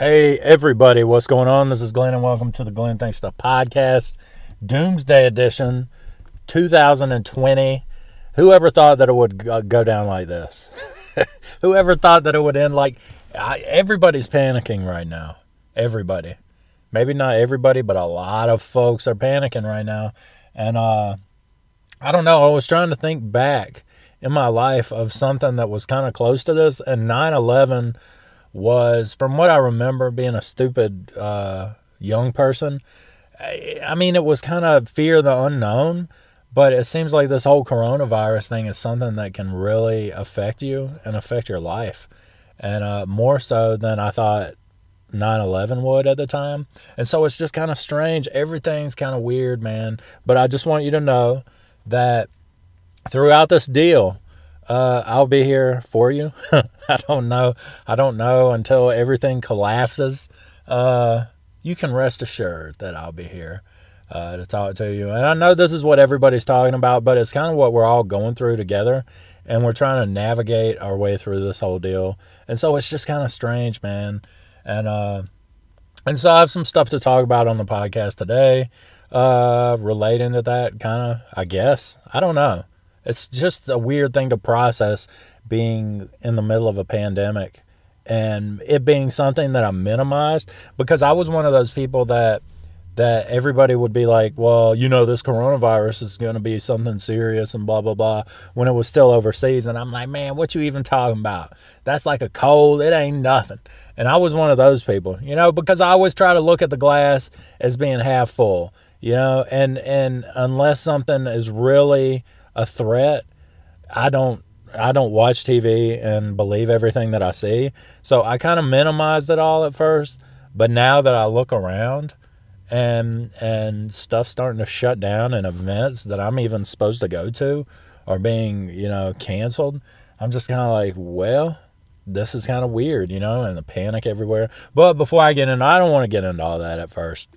Hey, everybody, what's going on? This is Glenn, and welcome to the Glenn Thanks Stuff podcast, Doomsday Edition 2020. Whoever thought that it would go down like this? Whoever thought that it would end like I, everybody's panicking right now? Everybody. Maybe not everybody, but a lot of folks are panicking right now. And uh, I don't know. I was trying to think back in my life of something that was kind of close to this, and 9 11 was, from what I remember, being a stupid uh, young person. I mean, it was kind of fear the unknown, but it seems like this whole coronavirus thing is something that can really affect you and affect your life, and uh, more so than I thought 9 11 would at the time. And so it's just kind of strange. Everything's kind of weird, man. But I just want you to know that throughout this deal, uh, I'll be here for you. I don't know. I don't know until everything collapses. Uh, you can rest assured that I'll be here uh, to talk to you. And I know this is what everybody's talking about, but it's kind of what we're all going through together. And we're trying to navigate our way through this whole deal. And so it's just kind of strange, man. And, uh, and so I have some stuff to talk about on the podcast today, uh, relating to that kind of, I guess. I don't know. It's just a weird thing to process being in the middle of a pandemic and it being something that I minimized because I was one of those people that that everybody would be like, well, you know, this coronavirus is going to be something serious and blah, blah, blah, when it was still overseas. And I'm like, man, what you even talking about? That's like a cold. It ain't nothing. And I was one of those people, you know, because I always try to look at the glass as being half full, you know, and, and unless something is really a threat, I don't I don't watch TV and believe everything that I see. So I kind of minimized it all at first, but now that I look around and and stuff starting to shut down and events that I'm even supposed to go to are being, you know, canceled, I'm just kind of like, well, this is kind of weird, you know, and the panic everywhere. But before I get in, I don't want to get into all that at first.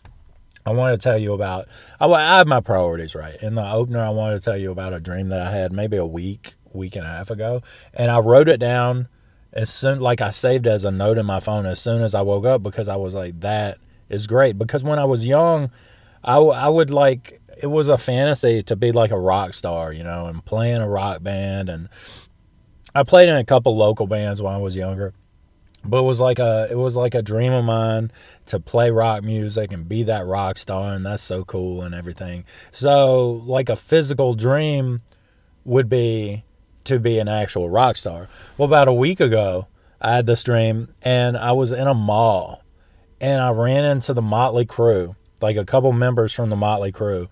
I want to tell you about, I, I have my priorities right. In the opener, I wanted to tell you about a dream that I had maybe a week, week and a half ago. And I wrote it down as soon, like I saved as a note in my phone as soon as I woke up because I was like, that is great. Because when I was young, I, I would like, it was a fantasy to be like a rock star, you know, and playing a rock band. And I played in a couple local bands when I was younger but it was like a it was like a dream of mine to play rock music and be that rock star and that's so cool and everything. So like a physical dream would be to be an actual rock star. Well about a week ago i had this dream and i was in a mall and i ran into the Motley Crue like a couple members from the Motley Crue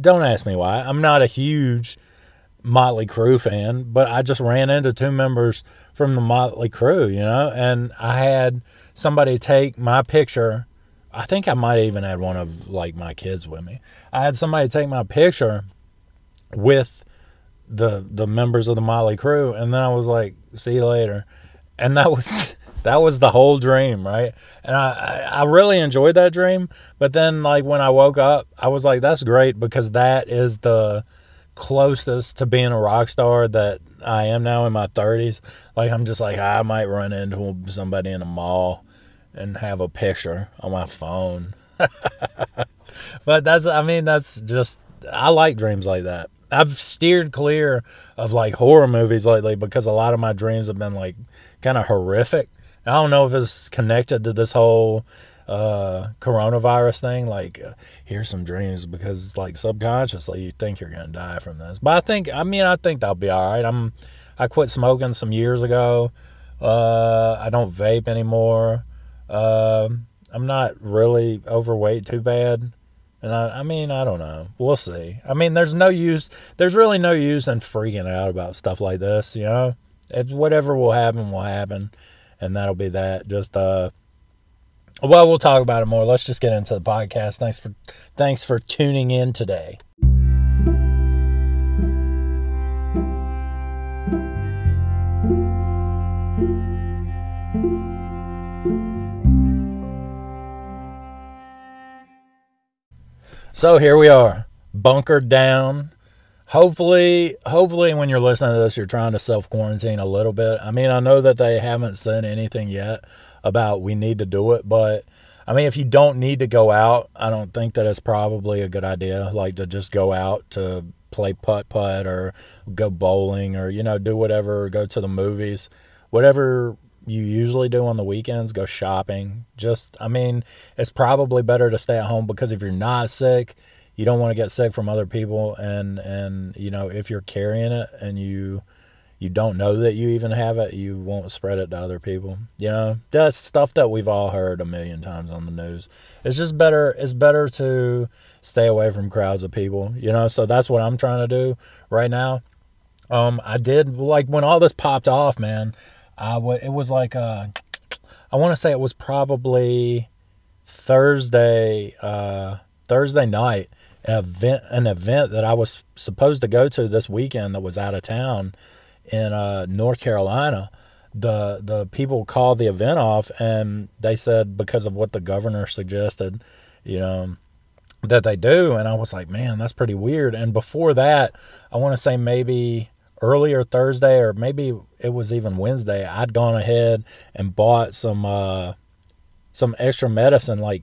don't ask me why. I'm not a huge Motley Crue fan, but I just ran into two members from the Motley Crue, you know, and I had somebody take my picture. I think I might even had one of like my kids with me. I had somebody take my picture with the the members of the Motley Crue, and then I was like, "See you later," and that was that was the whole dream, right? And I I really enjoyed that dream, but then like when I woke up, I was like, "That's great," because that is the closest to being a rock star that I am now in my 30s. Like, I'm just like, I might run into somebody in a mall and have a picture on my phone. but that's, I mean, that's just, I like dreams like that. I've steered clear of like horror movies lately because a lot of my dreams have been like kind of horrific. I don't know if it's connected to this whole uh, coronavirus thing, like uh, here's some dreams because it's like subconsciously you think you're gonna die from this. But I think I mean I think that'll be all right. I'm I quit smoking some years ago. Uh, I don't vape anymore. Uh, I'm not really overweight too bad. And I, I mean, I don't know. We'll see. I mean, there's no use. There's really no use in freaking out about stuff like this. You know, whatever will happen will happen, and that'll be that. Just uh, well, we'll talk about it more. Let's just get into the podcast. Thanks for thanks for tuning in today. So here we are, bunkered down. Hopefully, hopefully when you're listening to this, you're trying to self quarantine a little bit. I mean, I know that they haven't said anything yet about we need to do it, but I mean, if you don't need to go out, I don't think that it's probably a good idea, like to just go out to play putt putt or go bowling or you know do whatever, go to the movies, whatever you usually do on the weekends. Go shopping. Just, I mean, it's probably better to stay at home because if you're not sick, you don't want to get sick from other people, and and you know if you're carrying it and you you don't know that you even have it, you won't spread it to other people. You know, that's stuff that we've all heard a million times on the news. It's just better. It's better to stay away from crowds of people. You know, so that's what I'm trying to do right now. Um, I did like when all this popped off, man. I w- it was like uh, I want to say it was probably Thursday, uh, Thursday night. An event, an event that I was supposed to go to this weekend that was out of town in uh, North Carolina, the the people called the event off and they said because of what the governor suggested, you know, that they do. And I was like, man, that's pretty weird. And before that, I want to say maybe earlier Thursday or maybe it was even Wednesday, I'd gone ahead and bought some uh, some extra medicine like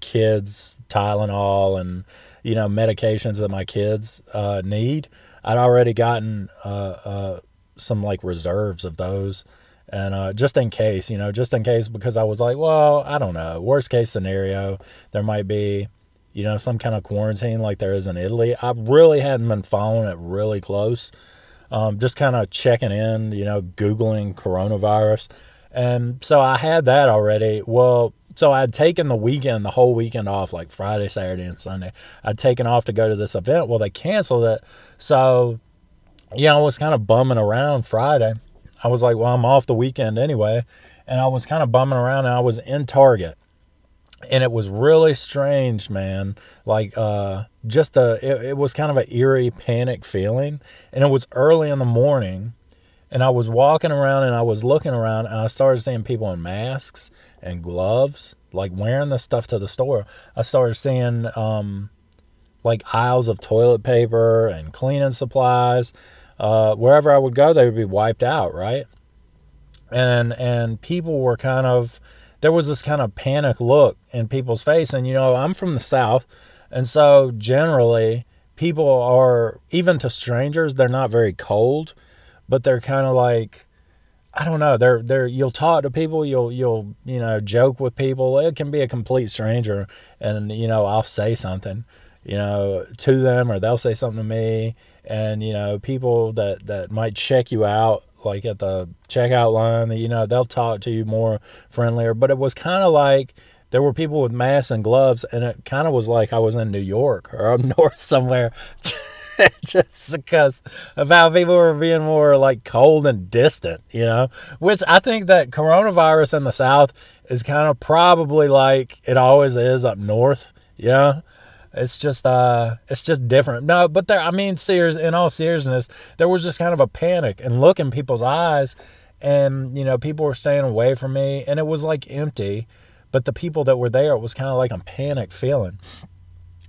kids Tylenol and you know medications that my kids uh, need I'd already gotten uh, uh, some like reserves of those, and uh, just in case, you know, just in case, because I was like, well, I don't know. Worst case scenario, there might be, you know, some kind of quarantine like there is in Italy. I really hadn't been following it really close, um, just kind of checking in, you know, googling coronavirus, and so I had that already. Well, so I'd taken the weekend, the whole weekend off, like Friday, Saturday, and Sunday. I'd taken off to go to this event. Well, they canceled it. So, yeah, I was kind of bumming around Friday. I was like, well, I'm off the weekend anyway. And I was kind of bumming around and I was in Target. And it was really strange, man. Like, uh, just a, it, it was kind of an eerie panic feeling. And it was early in the morning and I was walking around and I was looking around and I started seeing people in masks and gloves, like wearing the stuff to the store. I started seeing um, like aisles of toilet paper and cleaning supplies. Uh, wherever I would go, they would be wiped out, right? And and people were kind of there was this kind of panic look in people's face. And you know, I'm from the south, and so generally people are even to strangers, they're not very cold but they're kind of like I don't know. They're they're you'll talk to people, you'll you'll you know joke with people. It can be a complete stranger, and you know I'll say something, you know, to them, or they'll say something to me, and you know people that that might check you out like at the checkout line, that you know they'll talk to you more friendlier. But it was kind of like there were people with masks and gloves, and it kind of was like I was in New York or up north somewhere. just because of how people were being more like cold and distant, you know, which I think that coronavirus in the South is kind of probably like it always is up north, you know. It's just uh it's just different. No, but there I mean serious in all seriousness, there was just kind of a panic and look in people's eyes and you know, people were staying away from me and it was like empty, but the people that were there it was kind of like a panic feeling.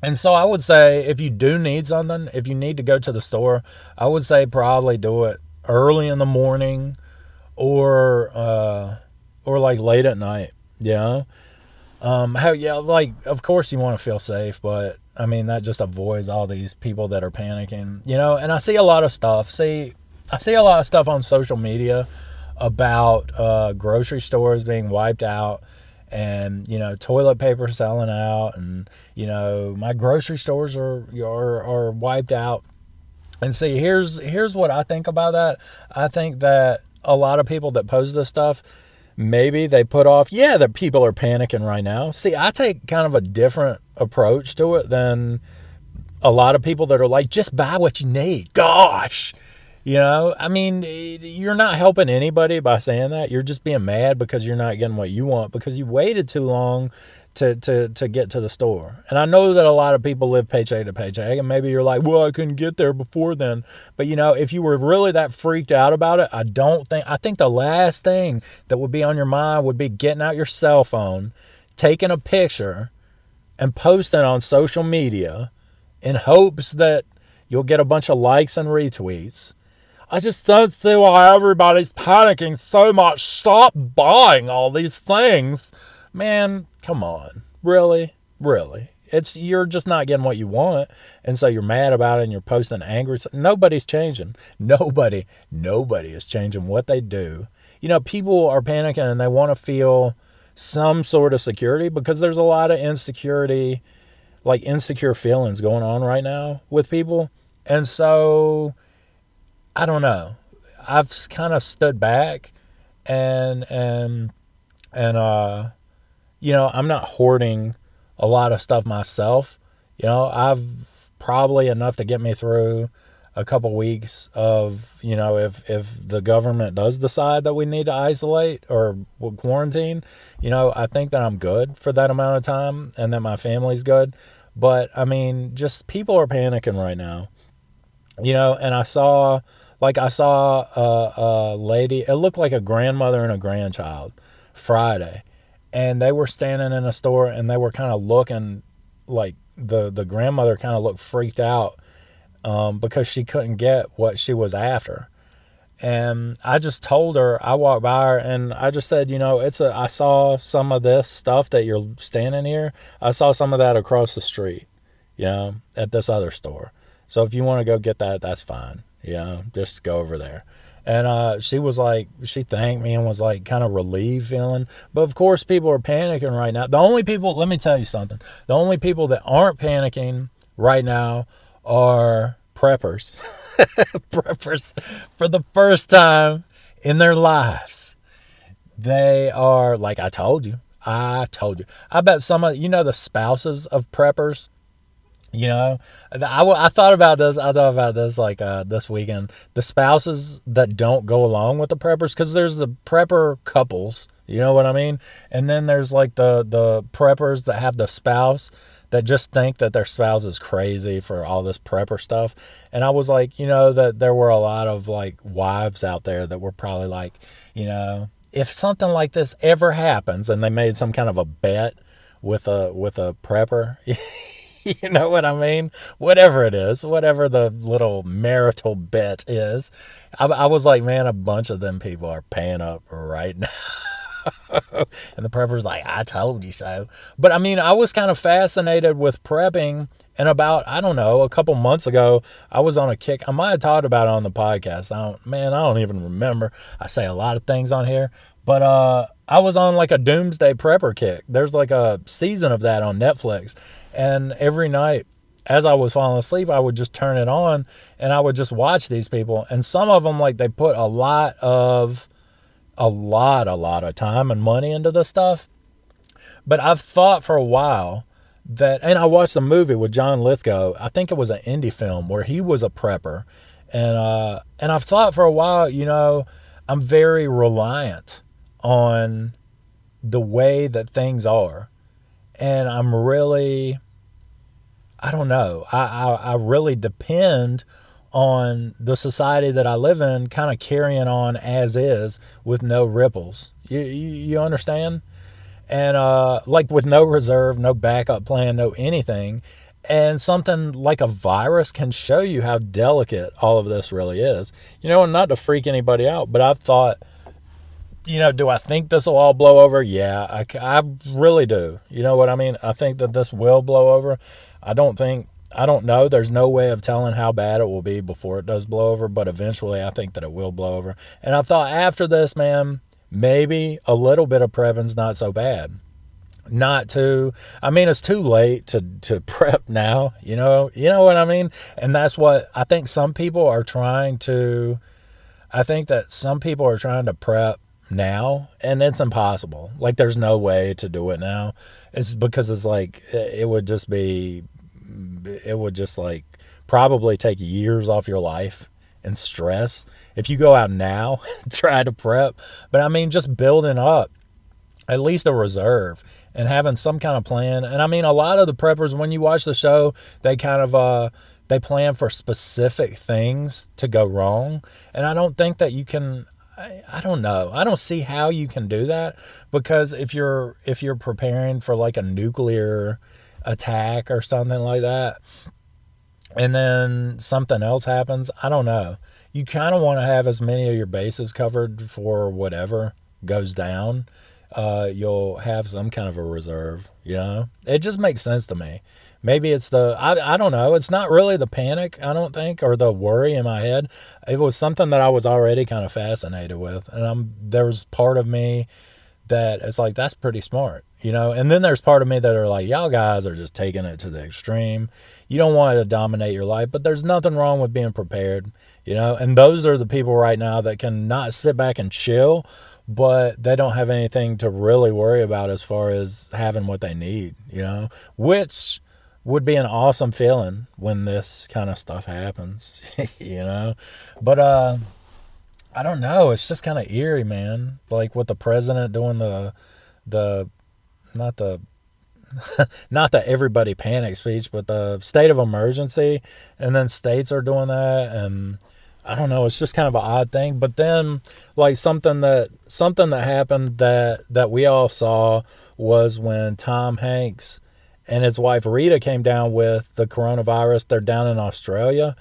And so I would say if you do need something, if you need to go to the store, I would say probably do it early in the morning or uh or like late at night, you know? Um how yeah, like of course you want to feel safe, but I mean that just avoids all these people that are panicking, you know? And I see a lot of stuff. See I see a lot of stuff on social media about uh grocery stores being wiped out and you know toilet paper selling out and you know my grocery stores are are, are wiped out. And see here's here's what i think about that. I think that a lot of people that post this stuff maybe they put off yeah the people are panicking right now. See i take kind of a different approach to it than a lot of people that are like just buy what you need. Gosh you know, I mean, you're not helping anybody by saying that. You're just being mad because you're not getting what you want because you waited too long to, to, to get to the store. And I know that a lot of people live paycheck to paycheck, and maybe you're like, well, I couldn't get there before then. But you know, if you were really that freaked out about it, I don't think, I think the last thing that would be on your mind would be getting out your cell phone, taking a picture, and posting on social media in hopes that you'll get a bunch of likes and retweets I just don't see why everybody's panicking so much. Stop buying all these things. Man, come on. Really? Really? It's you're just not getting what you want, and so you're mad about it, and you're posting angry. Nobody's changing. Nobody, nobody is changing what they do. You know, people are panicking and they want to feel some sort of security because there's a lot of insecurity, like insecure feelings going on right now with people, and so I don't know. I've kind of stood back and and and uh you know, I'm not hoarding a lot of stuff myself. You know, I've probably enough to get me through a couple weeks of, you know, if if the government does decide that we need to isolate or quarantine, you know, I think that I'm good for that amount of time and that my family's good. But I mean, just people are panicking right now. You know, and I saw like I saw a, a lady, it looked like a grandmother and a grandchild Friday. And they were standing in a store and they were kind of looking like the, the grandmother kind of looked freaked out um, because she couldn't get what she was after. And I just told her, I walked by her and I just said, you know, it's a, I saw some of this stuff that you're standing here. I saw some of that across the street, you know, at this other store. So if you want to go get that, that's fine you know, just go over there. And uh, she was like, she thanked me and was like kind of relieved feeling. But of course, people are panicking right now. The only people, let me tell you something, the only people that aren't panicking right now are preppers. preppers for the first time in their lives. They are, like I told you, I told you. I bet some of, you know, the spouses of preppers you know, I, I thought about this. I thought about this like uh, this weekend. The spouses that don't go along with the preppers, because there's the prepper couples. You know what I mean? And then there's like the the preppers that have the spouse that just think that their spouse is crazy for all this prepper stuff. And I was like, you know, that there were a lot of like wives out there that were probably like, you know, if something like this ever happens, and they made some kind of a bet with a with a prepper. you know what I mean? Whatever it is, whatever the little marital bet is. I, I was like, man, a bunch of them people are paying up right now. and the prepper's like, I told you so. But I mean, I was kind of fascinated with prepping. And about, I don't know, a couple months ago, I was on a kick. I might have talked about it on the podcast. I don't, man, I don't even remember. I say a lot of things on here. But uh, I was on like a doomsday prepper kick. There's like a season of that on Netflix. And every night, as I was falling asleep, I would just turn it on and I would just watch these people. And some of them, like, they put a lot of, a lot, a lot of time and money into this stuff. But I've thought for a while that, and I watched a movie with John Lithgow. I think it was an indie film where he was a prepper. And, uh, and I've thought for a while, you know, I'm very reliant on the way that things are. And I'm really, I don't know. I, I, I really depend on the society that I live in kind of carrying on as is with no ripples. You, you, you understand? And uh, like with no reserve, no backup plan, no anything. And something like a virus can show you how delicate all of this really is. You know, and not to freak anybody out, but I've thought, you know, do I think this will all blow over? Yeah, I, I really do. You know what I mean? I think that this will blow over. I don't think I don't know. There's no way of telling how bad it will be before it does blow over, but eventually I think that it will blow over. And I thought after this, man, maybe a little bit of prepping's not so bad. Not too I mean it's too late to to prep now, you know. You know what I mean? And that's what I think some people are trying to I think that some people are trying to prep now and it's impossible. Like there's no way to do it now. It's because it's like it would just be it would just like probably take years off your life and stress if you go out now try to prep but i mean just building up at least a reserve and having some kind of plan and i mean a lot of the preppers when you watch the show they kind of uh they plan for specific things to go wrong and i don't think that you can I, I don't know. I don't see how you can do that because if you're if you're preparing for like a nuclear attack or something like that and then something else happens i don't know you kind of want to have as many of your bases covered for whatever goes down. Uh, you'll have some kind of a reserve, you know? It just makes sense to me. Maybe it's the, I, I don't know. It's not really the panic, I don't think, or the worry in my head. It was something that I was already kind of fascinated with. And I'm, there was part of me that it's like, that's pretty smart, you know? And then there's part of me that are like, y'all guys are just taking it to the extreme. You don't want it to dominate your life, but there's nothing wrong with being prepared, you know? And those are the people right now that can not sit back and chill, but they don't have anything to really worry about as far as having what they need, you know? Which, would be an awesome feeling when this kind of stuff happens, you know. But uh I don't know, it's just kind of eerie, man. Like with the president doing the the not the not the everybody panic speech, but the state of emergency and then states are doing that and I don't know, it's just kind of an odd thing, but then like something that something that happened that that we all saw was when Tom Hanks and his wife Rita came down with the coronavirus. They're down in Australia.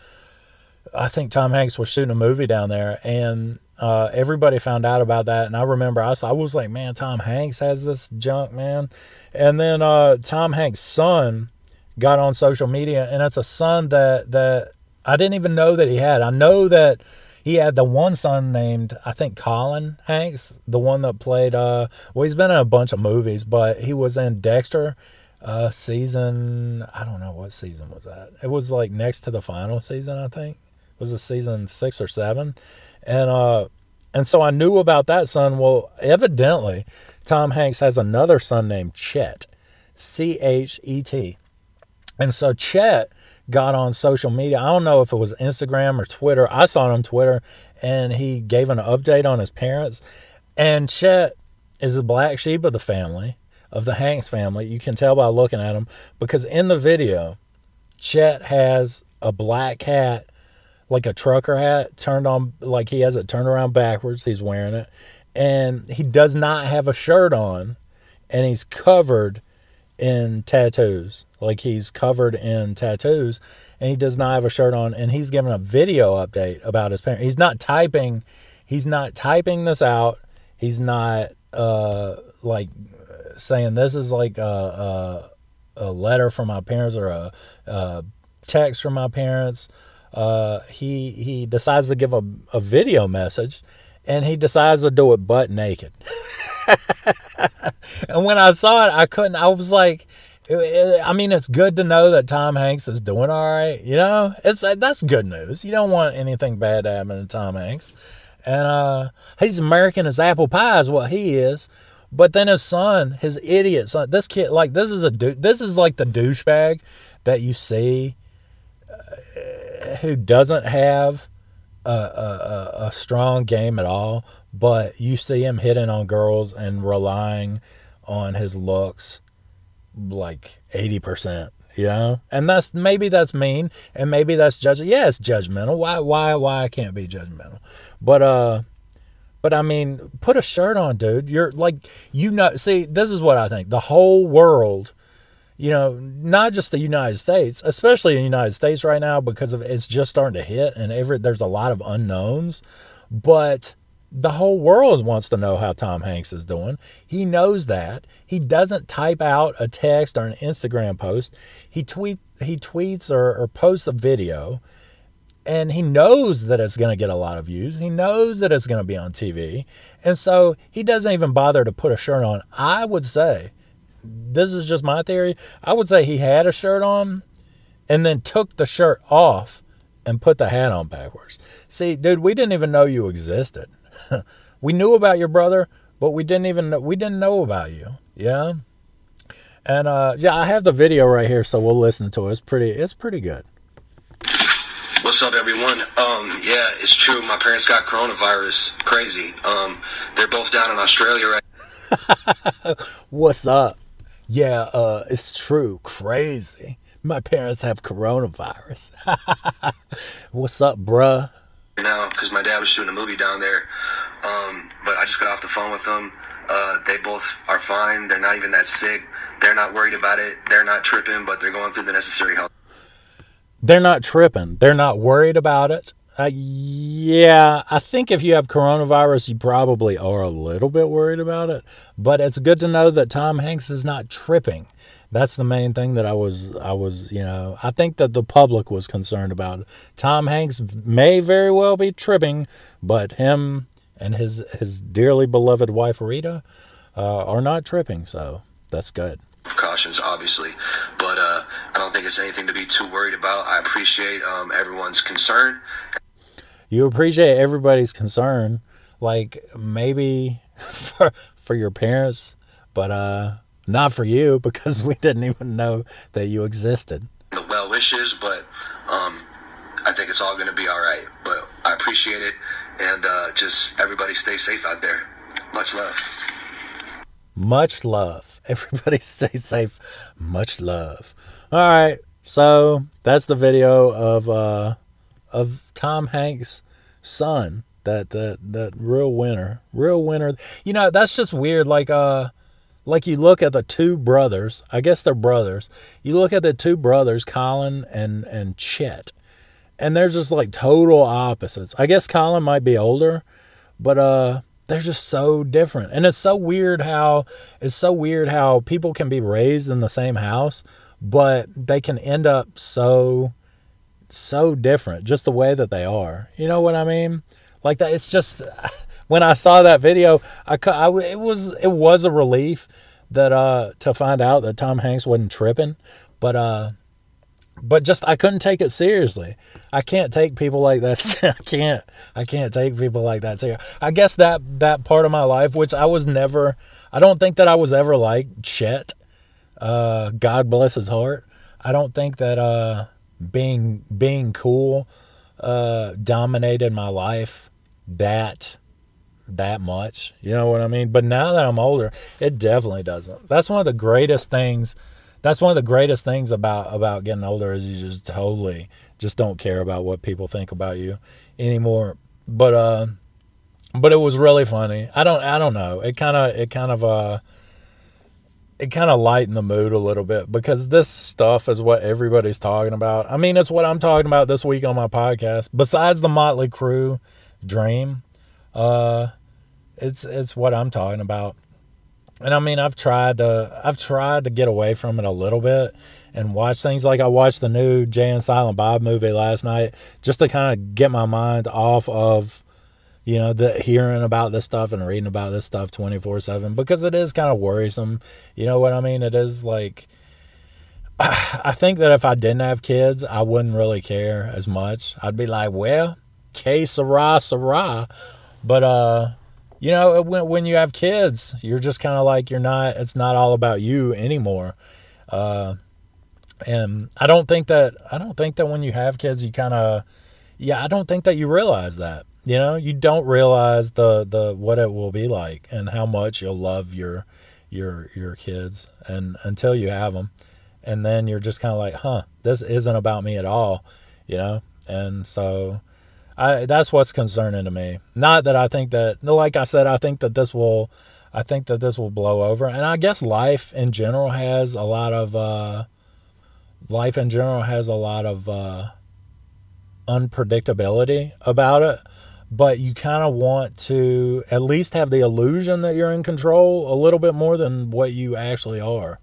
I think Tom Hanks was shooting a movie down there, and uh, everybody found out about that. And I remember I was, I was like, man, Tom Hanks has this junk, man. And then uh, Tom Hanks' son got on social media, and it's a son that that I didn't even know that he had. I know that he had the one son named I think Colin Hanks, the one that played. Uh, well, he's been in a bunch of movies, but he was in Dexter uh, season, I don't know what season was that. It was like next to the final season, I think. It was a season six or seven. And, uh, and so I knew about that son. Well, evidently, Tom Hanks has another son named Chet, C H E T. And so Chet got on social media. I don't know if it was Instagram or Twitter. I saw it on Twitter and he gave an update on his parents. And Chet is the black sheep of the family of the Hanks family. You can tell by looking at him because in the video, Chet has a black hat, like a trucker hat, turned on, like he has it turned around backwards. He's wearing it. And he does not have a shirt on, and he's covered in tattoos. Like he's covered in tattoos, and he does not have a shirt on, and he's giving a video update about his parents. He's not typing, he's not typing this out. He's not uh like saying this is like a, a, a letter from my parents or a, a text from my parents. Uh, he he decides to give a, a video message, and he decides to do it butt naked. and when I saw it, I couldn't. I was like, I mean, it's good to know that Tom Hanks is doing all right. You know, it's that's good news. You don't want anything bad to happen to Tom Hanks, and uh, he's American as apple pie is what he is. But then his son, his idiot son, this kid, like this is a dude, this is like the douchebag that you see uh, who doesn't have a, a, a strong game at all, but you see him hitting on girls and relying on his looks like 80%, you know? And that's maybe that's mean and maybe that's judge yeah, it's judgmental. Why why why I can't be judgmental. But uh but I mean, put a shirt on, dude. You're like, you know, see, this is what I think. The whole world, you know, not just the United States, especially in the United States right now, because of it's just starting to hit and every there's a lot of unknowns, but the whole world wants to know how Tom Hanks is doing. He knows that. He doesn't type out a text or an Instagram post. He tweet he tweets or, or posts a video and he knows that it's going to get a lot of views. He knows that it's going to be on TV. And so he doesn't even bother to put a shirt on. I would say, this is just my theory, I would say he had a shirt on and then took the shirt off and put the hat on backwards. See, dude, we didn't even know you existed. we knew about your brother, but we didn't even know, we didn't know about you. Yeah. And uh yeah, I have the video right here, so we'll listen to it. It's pretty it's pretty good. What's up, everyone? Um, yeah, it's true. My parents got coronavirus. Crazy. Um, they're both down in Australia right. What's up? Yeah, uh, it's true. Crazy. My parents have coronavirus. What's up, bruh? Now, because my dad was shooting a movie down there, um, but I just got off the phone with them. Uh, they both are fine. They're not even that sick. They're not worried about it. They're not tripping, but they're going through the necessary health they're not tripping. They're not worried about it. Uh, yeah, I think if you have coronavirus, you probably are a little bit worried about it. But it's good to know that Tom Hanks is not tripping. That's the main thing that I was, I was, you know, I think that the public was concerned about. Tom Hanks may very well be tripping, but him and his his dearly beloved wife Rita uh, are not tripping, so that's good. Precautions, obviously, but uh, I don't think it's anything to be too worried about. I appreciate um, everyone's concern. You appreciate everybody's concern, like maybe for for your parents, but uh, not for you because we didn't even know that you existed. The well wishes, but um, I think it's all going to be all right. But I appreciate it, and uh, just everybody stay safe out there. Much love. Much love. Everybody stay safe. Much love. All right. So that's the video of uh of Tom Hanks' son. That that that real winner. Real winner. You know, that's just weird. Like uh like you look at the two brothers, I guess they're brothers. You look at the two brothers, Colin and and Chet, and they're just like total opposites. I guess Colin might be older, but uh they're just so different. And it's so weird how it's so weird how people can be raised in the same house, but they can end up so so different just the way that they are. You know what I mean? Like that it's just when I saw that video, I, I it was it was a relief that uh to find out that Tom Hanks wasn't tripping, but uh but just I couldn't take it seriously. I can't take people like that. I can't. I can't take people like that. So I guess that that part of my life, which I was never, I don't think that I was ever like Chet. Uh, God bless his heart. I don't think that uh, being being cool uh, dominated my life that that much. You know what I mean? But now that I'm older, it definitely doesn't. That's one of the greatest things that's one of the greatest things about about getting older is you just totally just don't care about what people think about you anymore. But uh but it was really funny. I don't I don't know. It kind of it kind of uh it kind of lightened the mood a little bit because this stuff is what everybody's talking about. I mean, it's what I'm talking about this week on my podcast. Besides the Motley Crue dream, uh it's it's what I'm talking about and I mean, I've tried to I've tried to get away from it a little bit and watch things like I watched the new Jay and Silent Bob movie last night just to kind of get my mind off of you know the hearing about this stuff and reading about this stuff 24/7 because it is kind of worrisome. You know what I mean? It is like I think that if I didn't have kids, I wouldn't really care as much. I'd be like, well, que sera sera. But uh you know when, when you have kids you're just kind of like you're not it's not all about you anymore. Uh, and i don't think that i don't think that when you have kids you kind of yeah i don't think that you realize that. You know you don't realize the the what it will be like and how much you'll love your your your kids and until you have them and then you're just kind of like huh this isn't about me at all you know? And so I that's what's concerning to me. Not that I think that like I said I think that this will I think that this will blow over. And I guess life in general has a lot of uh life in general has a lot of uh unpredictability about it, but you kind of want to at least have the illusion that you're in control a little bit more than what you actually are,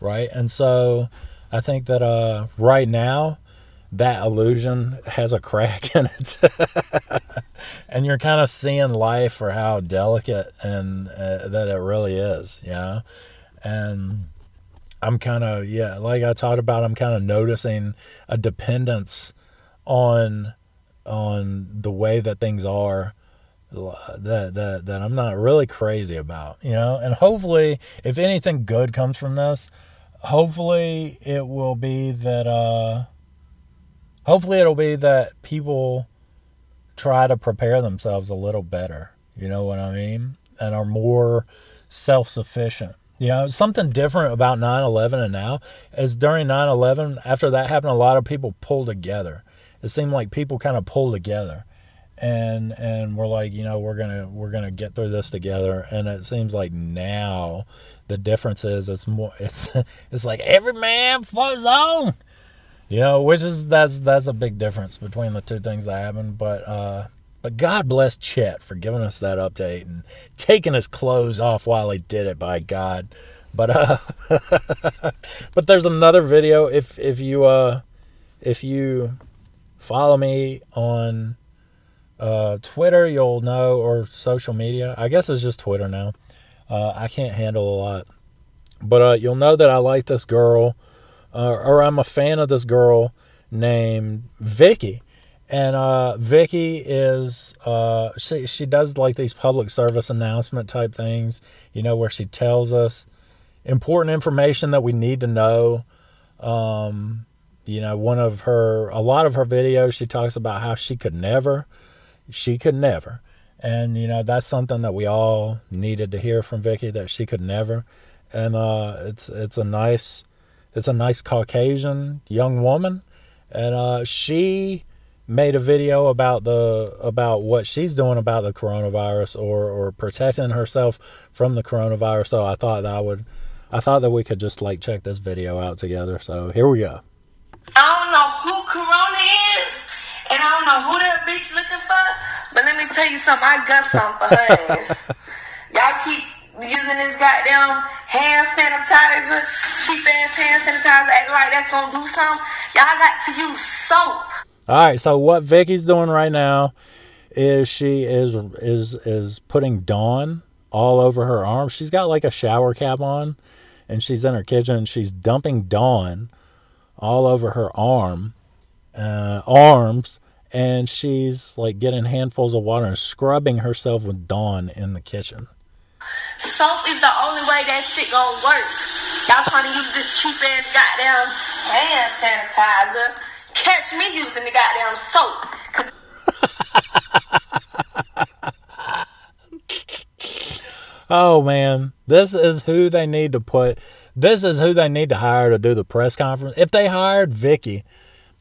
right? And so I think that uh right now that illusion has a crack in it. and you're kind of seeing life for how delicate and uh, that it really is, know? And I'm kind of, yeah, like I talked about, I'm kind of noticing a dependence on on the way that things are that that that I'm not really crazy about, you know. And hopefully, if anything good comes from this, hopefully it will be that uh hopefully it'll be that people try to prepare themselves a little better. You know what I mean? And are more self sufficient. You know, something different about 9 11 and now is during 9 11, after that happened, a lot of people pulled together. It seemed like people kind of pulled together and and we're like you know we're gonna we're gonna get through this together and it seems like now the difference is it's more it's it's like every man for his own You know, which is that's that's a big difference between the two things that happened. But uh, but God bless Chet for giving us that update and taking his clothes off while he did it. By God, but uh, but there's another video. If if you uh, if you follow me on uh, Twitter, you'll know, or social media. I guess it's just Twitter now. Uh, I can't handle a lot, but uh, you'll know that I like this girl, uh, or I'm a fan of this girl named Vicky. And uh, Vicky is uh, she she does like these public service announcement type things, you know, where she tells us important information that we need to know. Um, you know, one of her a lot of her videos she talks about how she could never she could never. And you know, that's something that we all needed to hear from Vicky that she could never. And uh, it's it's a nice it's a nice Caucasian young woman, and uh, she made a video about the about what she's doing about the coronavirus or or protecting herself from the coronavirus. So I thought that I would I thought that we could just like check this video out together. So here we go. I don't know who Corona is, and I don't know who that bitch looking for, but let me tell you something. I got something for her ass. Y'all keep using this goddamn hand sanitizer, cheap ass hand sanitizer, acting like that's gonna do something. Y'all got to use soap. All right, so what Vicky's doing right now is she is is is putting Dawn all over her arm. She's got like a shower cap on, and she's in her kitchen. She's dumping Dawn all over her arm, uh, arms, and she's like getting handfuls of water and scrubbing herself with Dawn in the kitchen. Soap is the only way that shit gonna work. Y'all trying to use this cheap ass goddamn hand sanitizer. Catch me using the goddamn soap. Oh man, this is who they need to put. This is who they need to hire to do the press conference. If they hired Vicky,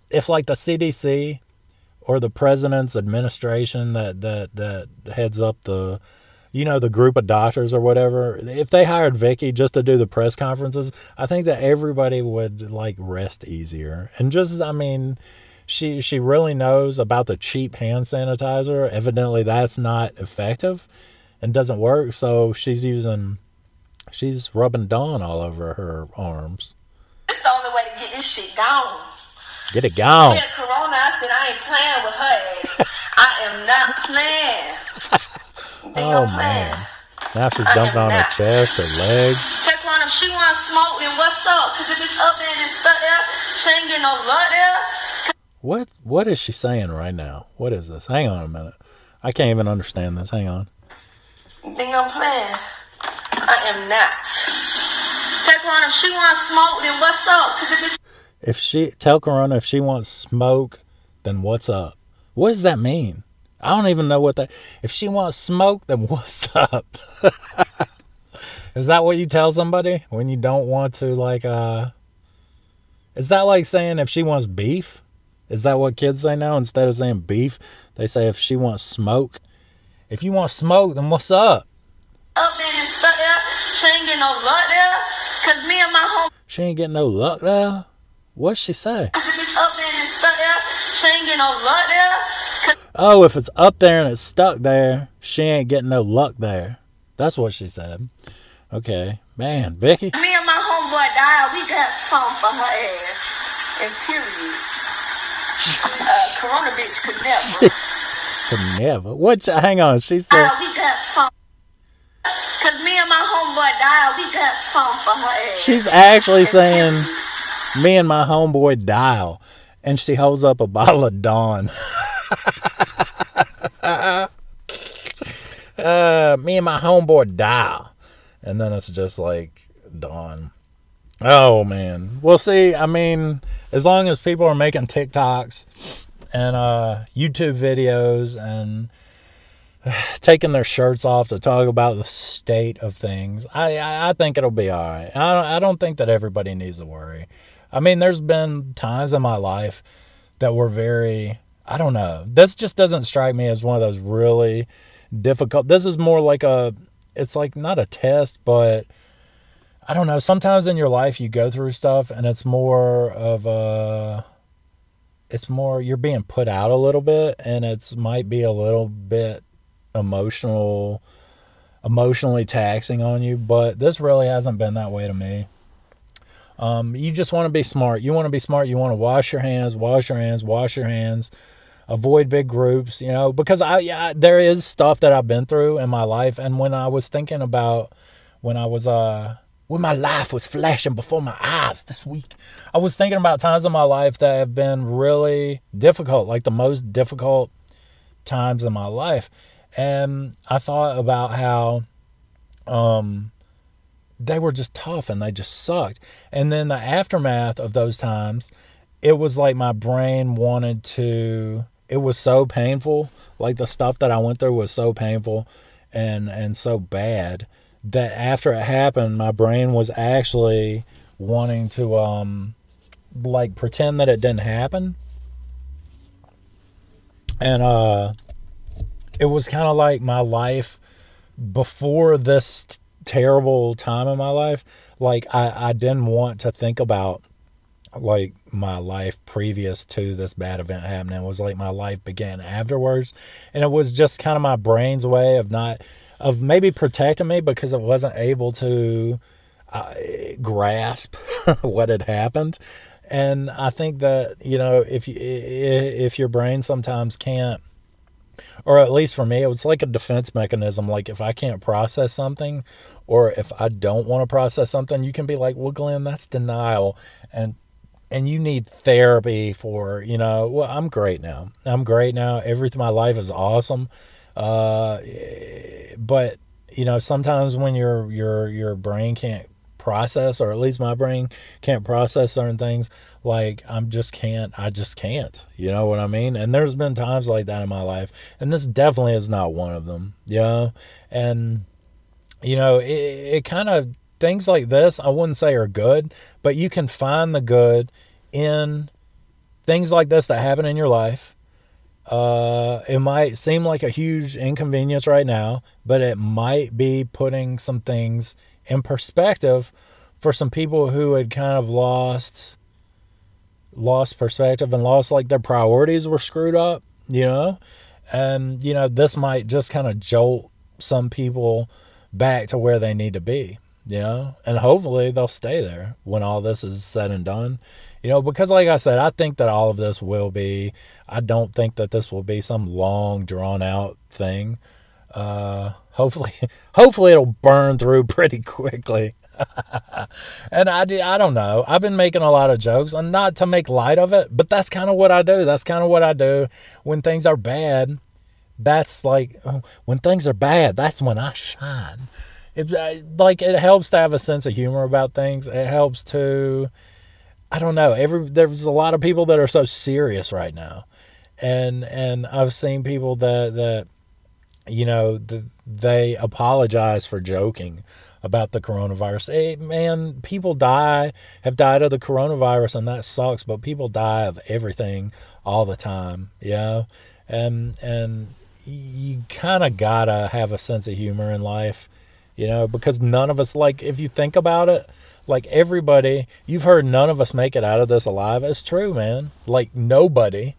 if like the CDC or the president's administration that that that heads up the you know the group of doctors or whatever, if they hired Vicky just to do the press conferences, I think that everybody would like rest easier. And just I mean, she she really knows about the cheap hand sanitizer. Evidently that's not effective and doesn't work, so she's using she's rubbing Dawn all over her arms. This the only way to get this shit gone. Get it gone. Tell Corona, I said I ain't playing with her ass. I am not playing. Oh man. Now she's dumping on her chest, her legs. Tell Corona, if she wants smoke, then what's up? Cause if it's up there and it's stuck there, she ain't getting no luck there. What what is she saying right now? What is this? Hang on a minute. I can't even understand this. Hang on. Think I'm playing? I am not. Tell Corona, if she want smoke, then what's up? Cause if it's If she tell Corona if she wants smoke, then what's up? What does that mean? I don't even know what that. If she wants smoke, then what's up? is that what you tell somebody when you don't want to like? uh Is that like saying if she wants beef? Is that what kids say now? Instead of saying beef, they say if she wants smoke. If you want smoke, then what's up? up there and stuck there, she ain't getting no luck there. Cause me and my home, She ain't getting no luck there. What's she say? up there and stuck there, she ain't getting no luck there. Oh, if it's up there and it's stuck there, she ain't getting no luck there. That's what she said. Okay, man, Vicky. me and my homeboy died, we got something for her ass. And period. Uh, Corona bitch could never. Could never. What? Hang on. She said. Uh, we got. Cause me and my homeboy died, we got something for her ass. She's actually saying, "Me and my homeboy dial," and she holds up a bottle of Dawn. uh, me and my homeboy die. and then it's just like Dawn. Oh man. We'll see, I mean, as long as people are making TikToks and uh, YouTube videos and taking their shirts off to talk about the state of things, I I, I think it'll be all right. I don't, I don't think that everybody needs to worry. I mean, there's been times in my life that were very I don't know. This just doesn't strike me as one of those really difficult. This is more like a it's like not a test, but I don't know. Sometimes in your life you go through stuff and it's more of a it's more you're being put out a little bit and it's might be a little bit emotional emotionally taxing on you but this really hasn't been that way to me um, you just want to be smart you want to be smart you want to wash your hands wash your hands wash your hands avoid big groups you know because i yeah there is stuff that i've been through in my life and when i was thinking about when i was uh when my life was flashing before my eyes this week. I was thinking about times in my life that have been really difficult, like the most difficult times in my life. And I thought about how um they were just tough and they just sucked. And then the aftermath of those times, it was like my brain wanted to it was so painful. Like the stuff that I went through was so painful and and so bad that after it happened, my brain was actually wanting to um like pretend that it didn't happen. And uh it was kind of like my life before this t- terrible time in my life, like I I didn't want to think about like my life previous to this bad event happening. It was like my life began afterwards. And it was just kind of my brain's way of not of maybe protecting me because I wasn't able to uh, grasp what had happened. And I think that you know if if your brain sometimes can't, or at least for me, it was like a defense mechanism. Like if I can't process something, or if I don't want to process something, you can be like, "Well, Glenn, that's denial," and and you need therapy for you know. Well, I'm great now. I'm great now. Everything my life is awesome uh, but you know, sometimes when your your your brain can't process, or at least my brain can't process certain things, like I'm just can't. I just can't. You know what I mean? And there's been times like that in my life, and this definitely is not one of them. You know, and you know, it, it kind of things like this. I wouldn't say are good, but you can find the good in things like this that happen in your life uh, it might seem like a huge inconvenience right now, but it might be putting some things in perspective for some people who had kind of lost lost perspective and lost like their priorities were screwed up, you know? And you know, this might just kind of jolt some people back to where they need to be, you know? And hopefully they'll stay there when all this is said and done you know, because like I said, I think that all of this will be, I don't think that this will be some long drawn out thing. Uh, hopefully, hopefully it'll burn through pretty quickly. and I, I don't know. I've been making a lot of jokes and not to make light of it, but that's kind of what I do. That's kind of what I do when things are bad. That's like oh, when things are bad, that's when I shine. It, uh, like it helps to have a sense of humor about things. It helps to I don't know. Every there's a lot of people that are so serious right now, and and I've seen people that that you know the, they apologize for joking about the coronavirus. Hey, man, people die have died of the coronavirus, and that sucks. But people die of everything all the time, you know, and and you kind of gotta have a sense of humor in life, you know, because none of us like if you think about it like everybody, you've heard none of us make it out of this alive. It's true, man. Like nobody.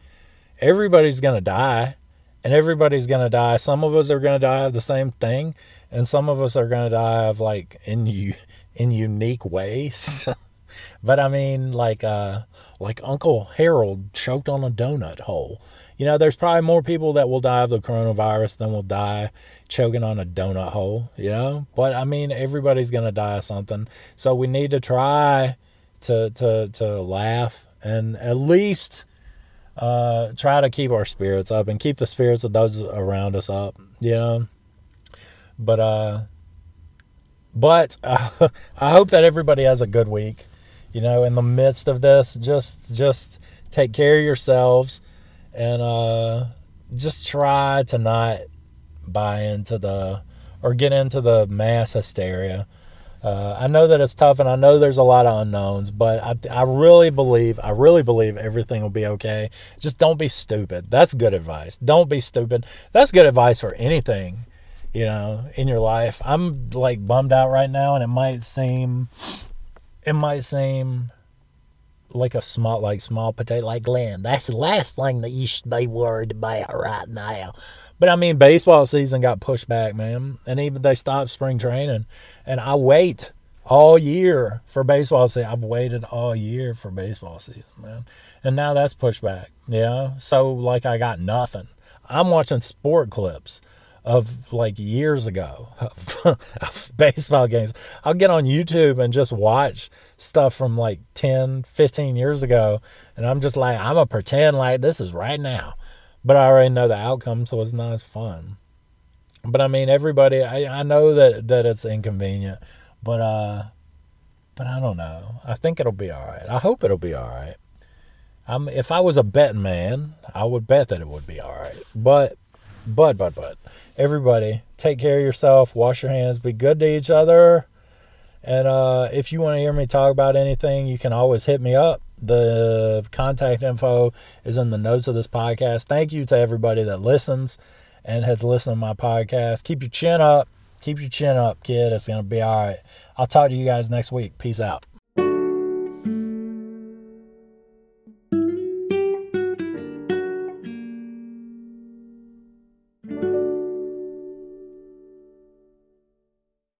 Everybody's going to die and everybody's going to die. Some of us are going to die of the same thing and some of us are going to die of like in you in unique ways. but I mean like uh like Uncle Harold choked on a donut hole. You know, there's probably more people that will die of the coronavirus than will die choking on a donut hole, you know? But I mean, everybody's going to die of something. So we need to try to to to laugh and at least uh try to keep our spirits up and keep the spirits of those around us up, you know? But uh but uh, I hope that everybody has a good week. You know, in the midst of this, just just take care of yourselves and uh, just try to not buy into the or get into the mass hysteria. Uh, I know that it's tough, and I know there's a lot of unknowns, but I, I really believe, I really believe everything will be okay. Just don't be stupid. That's good advice. Don't be stupid. That's good advice for anything, you know, in your life. I'm like bummed out right now, and it might seem, it might seem like a small like small potato like Glenn. That's the last thing that you should be worried about right now. But I mean baseball season got pushed back, man. And even they stopped spring training. And I wait all year for baseball season. I've waited all year for baseball season, man. And now that's pushed back. Yeah. So like I got nothing. I'm watching sport clips of like years ago of, of, baseball games. I'll get on YouTube and just watch stuff from like 10, 15 years ago. And I'm just like, I'm to pretend like this is right now. But I already know the outcome, so it's not as fun. But I mean, everybody, I, I know that, that it's inconvenient, but, uh, but I don't know. I think it'll be all right. I hope it'll be all right. I'm, if I was a betting man, I would bet that it would be all right. But, but, but, but, everybody, take care of yourself, wash your hands, be good to each other. And uh, if you want to hear me talk about anything, you can always hit me up. The contact info is in the notes of this podcast. Thank you to everybody that listens and has listened to my podcast. Keep your chin up. Keep your chin up, kid. It's going to be all right. I'll talk to you guys next week. Peace out.